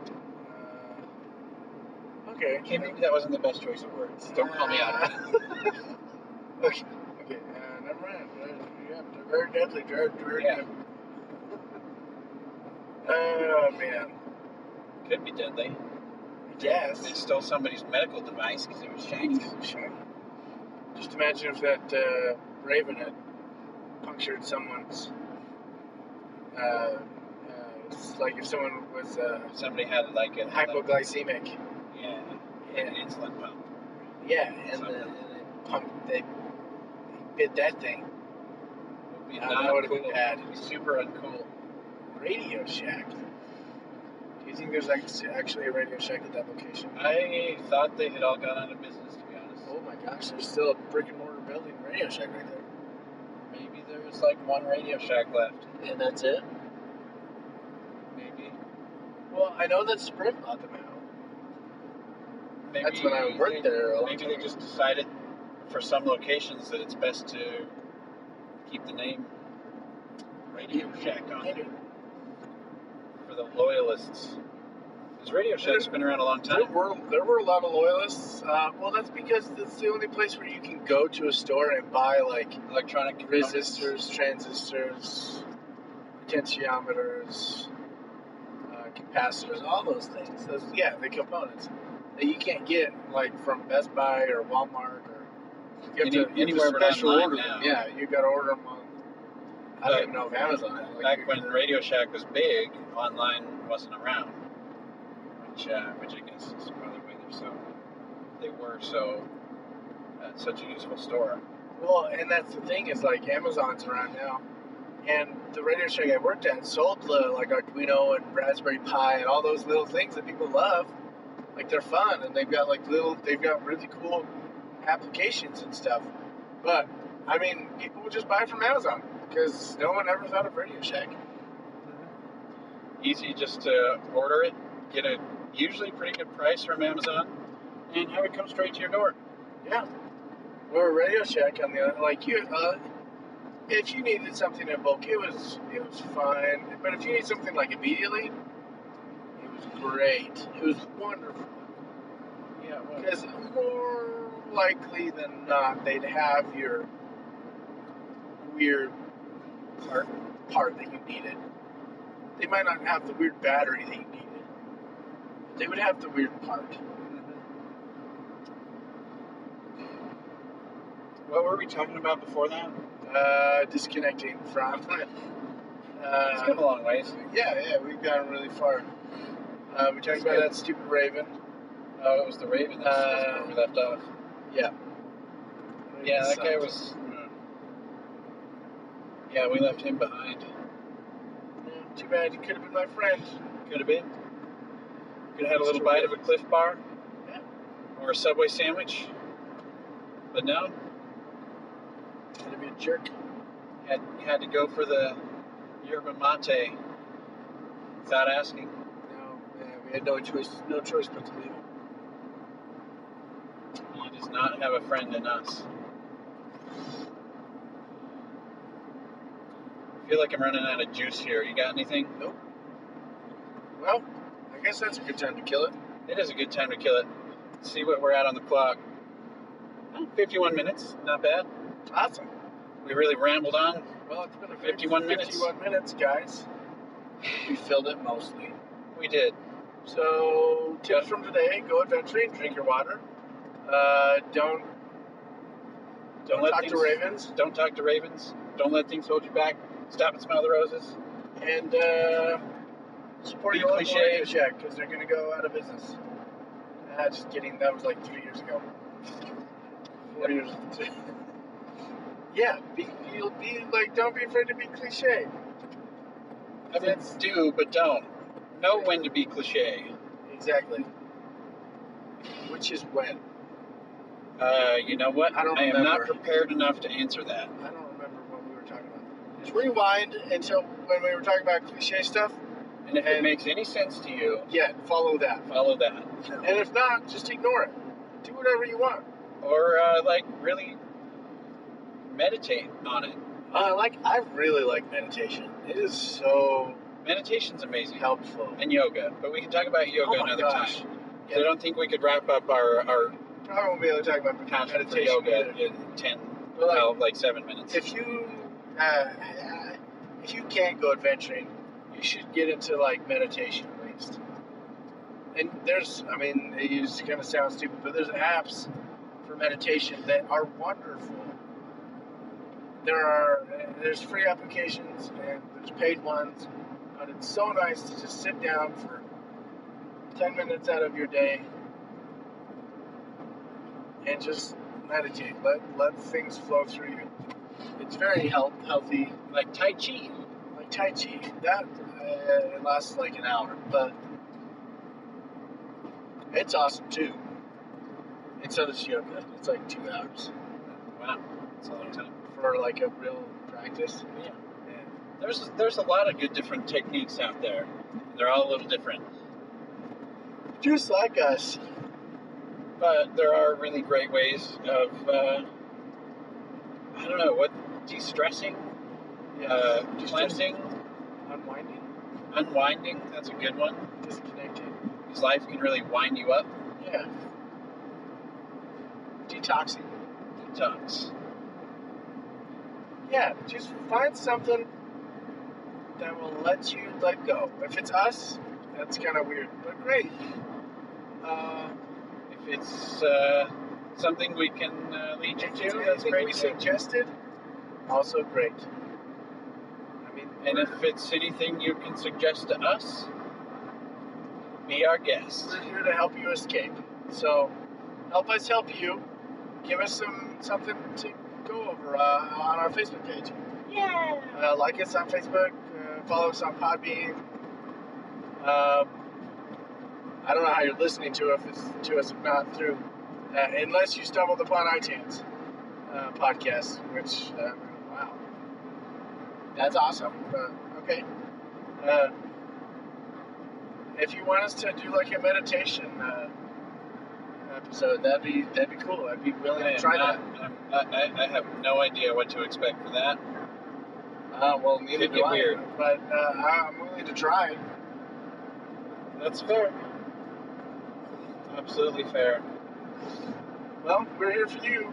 Uh, okay. Okay, maybe that wasn't the best choice of words. Don't call me out. okay. Okay. Uh, never mind. Yeah, they're very deadly. Very, very Yeah. deadly. Oh man. Could be deadly. Yes. They stole somebody's medical device because it was shiny. Shiny. Just imagine if that uh, raven had punctured someone's. Uh, it's like if someone was uh, Somebody had like a hypoglycemic. yeah, like an insulin pump. Yeah, and, the, Something. and they pumped. They, they bit that thing. Would be Uh, not that would've been cool. bad. Super uncool. Radio Shack. Do you think there's like actually a Radio Shack at that location? I thought they had all gone out of business, to be honest. Oh my gosh, there's still a brick and mortar building Radio Shack right there. Maybe there was like one Radio Shack left. And that's it? Well, I know that Sprint bought them out. Maybe That's when I worked they- there a Maybe they just decided for some locations that it's best to keep the name Radio Shack on there for the loyalists. Because Radio Shack's been around a long time. There were there were a lot of loyalists. Uh, well, that's because it's the only place where you can go to a store and buy like Electronic components. resistors, transistors, potentiometers, capacitors, all those things. Those, yeah, the components that you can't get like from Best Buy or Walmart or you have Any- to, you have to anywhere but special order them. Yeah, you got to order them on. I don't even know if Amazon. Like, Back when Radio Shack was big, online wasn't around, which uh, which I guess is probably why they're so they were so uh, such a useful store. Well, and that's the thing is like Amazon's around now, and the Radio Shack I worked at sold the like Arduino and Raspberry Pi and all those little things that people love. Like they're fun and they've got like little, they've got really cool applications and stuff. But I mean, people would just buy it from Amazon because no one ever thought of Radio Shack. Easy just to order it, get a usually pretty good price from Amazon, and have it come straight to your door. Yeah. Or Radio Shack on the other, like you, uh, if you needed something in bulk, it was it was fine. But if you need something like immediately, it was great. It was wonderful. Yeah, Because more likely than not, they'd have your weird part, part that you needed. They might not have the weird battery that you needed. But they would have the weird part. Mm-hmm. what were we talking about before that? Uh, disconnecting from. It's come a Uh, long ways. yeah, yeah, we've gotten really far. Uh, we talked about that stupid Raven. Oh, it was the Raven. That's, that's where Uh, we left off. Yeah. Yeah, that guy was. mm. Yeah, we left him behind. Too bad he could have been my friend. Could have been. Could have had a little bite of a Clif Bar. Yeah. Or a Subway sandwich. But no, Had to be a jerk. had had to go for the yerba mate without asking. No, yeah, we had no choice, no choice but to leave him. He does not have a friend in us. I feel like I'm running out of juice here. You got anything? Nope. Well, I guess that's a good time to kill it. It is a good time to kill it. See what we're at on the clock. Hmm, 51 minutes, not bad. Awesome. We really rambled on. Well, it's been a 51 minutes. 51 minutes, guys. We filled it mostly. We did. So, tips from today: go adventuring, drink your water. Uh, don't don't let talk things, to ravens, Don't talk to ravens. Don't let things hold you back. Stop and smell the roses. and uh, support Be your local cliche. Radio Shack because they're gonna go out of business. Ah, just kidding. That was like three years ago. Four years. yeah, be, you'll be like, don't be afraid to be cliche. I mean, do, but don't. Know when to be cliche. Exactly. Which is when. Uh, you know what? I don't am not remember. prepared enough to answer that. I don't remember what we were talking about. Just rewind until when we were talking about cliche stuff. And if it And- makes any sense to you, Yeah, follow that. follow that. And if not, just ignore it. Do whatever you want. Or, uh, like, really meditate on it. Uh, like I really like meditation. It is so Meditation's amazing. helpful. And yoga. But we can talk about yoga oh my another gosh. time. 'Cause Yeah. I don't think we could wrap up our, our Probably won't be able to talk about passion for meditation yoga either. in 10, But like, well, like seven minutes. if you uh, if you can't go adventuring, you should get into like meditation at least. And there's, I mean, it used to kind of sound stupid, but there's apps for meditation that are wonderful. There are there's free applications and there's paid ones, but it's so nice to just sit down for ten minutes out of your day and just meditate. Let let things flow through you. It's very health, healthy, Like Tai Chi. like Tai Chi. That uh, it lasts like an hour, but it's awesome too. And so does yoga. It's like two hours Wow. That's a long time. For like a real practice. Yeah. Yeah. There's there's a lot of good different techniques out there. They're all a little different, Just like us. but there are really great ways of uh, I don't know what de-stressing, uh, Just- cleansing, Unwinding, unwinding. That's a good one disconnecting. because life can really wind you up. Yeah. Detoxing. Detox. Yeah, just find something that will let you let go. If it's us, that's kind of weird, but great. Uh, If it's uh, something we can uh, lead you to, that's anything great. we too. suggested, also great. I mean, And if it's anything you can suggest to us, be our guest. we're here to help you escape, so help us help you. Give us some something to go over uh, on our Facebook page. Yeah. Uh, like us on Facebook, uh, follow us on Podbean. Um, I don't know how you're listening to us, to us if not through, uh, unless you stumbled upon iTunes uh, podcast, which, uh, wow, that's awesome. Uh, okay. Uh, if you want us to do like a meditation episode, that'd be that'd be cool. I'd be willing I, to try not, that. I, I- have no idea what to expect for that. Uh, well, neither Could do I. weird. But uh, I'm willing to try. That's fair. Absolutely fair. Well, we're here for you.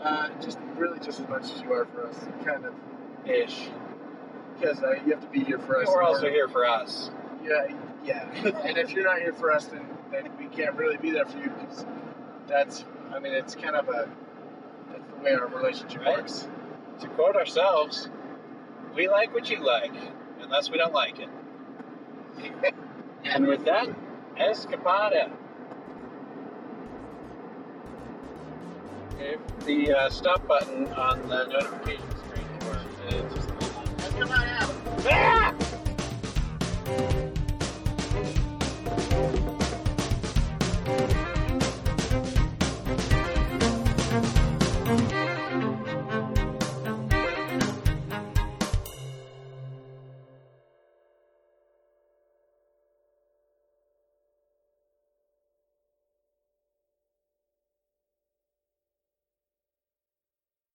Uh, just really just as much as you are for us, kind of Ish. because uh, you have to be here for us. We're in also here for us. Yeah, yeah. and if you're not here for us, then, then we can't really be there for you because that's, I mean, it's kind of a, that's the way our relationship Right. works. To quote ourselves, we like what you like, unless we don't like it. and with that, Escapada. If the uh, stop button on the notification screen works, it just Come on out. Ah!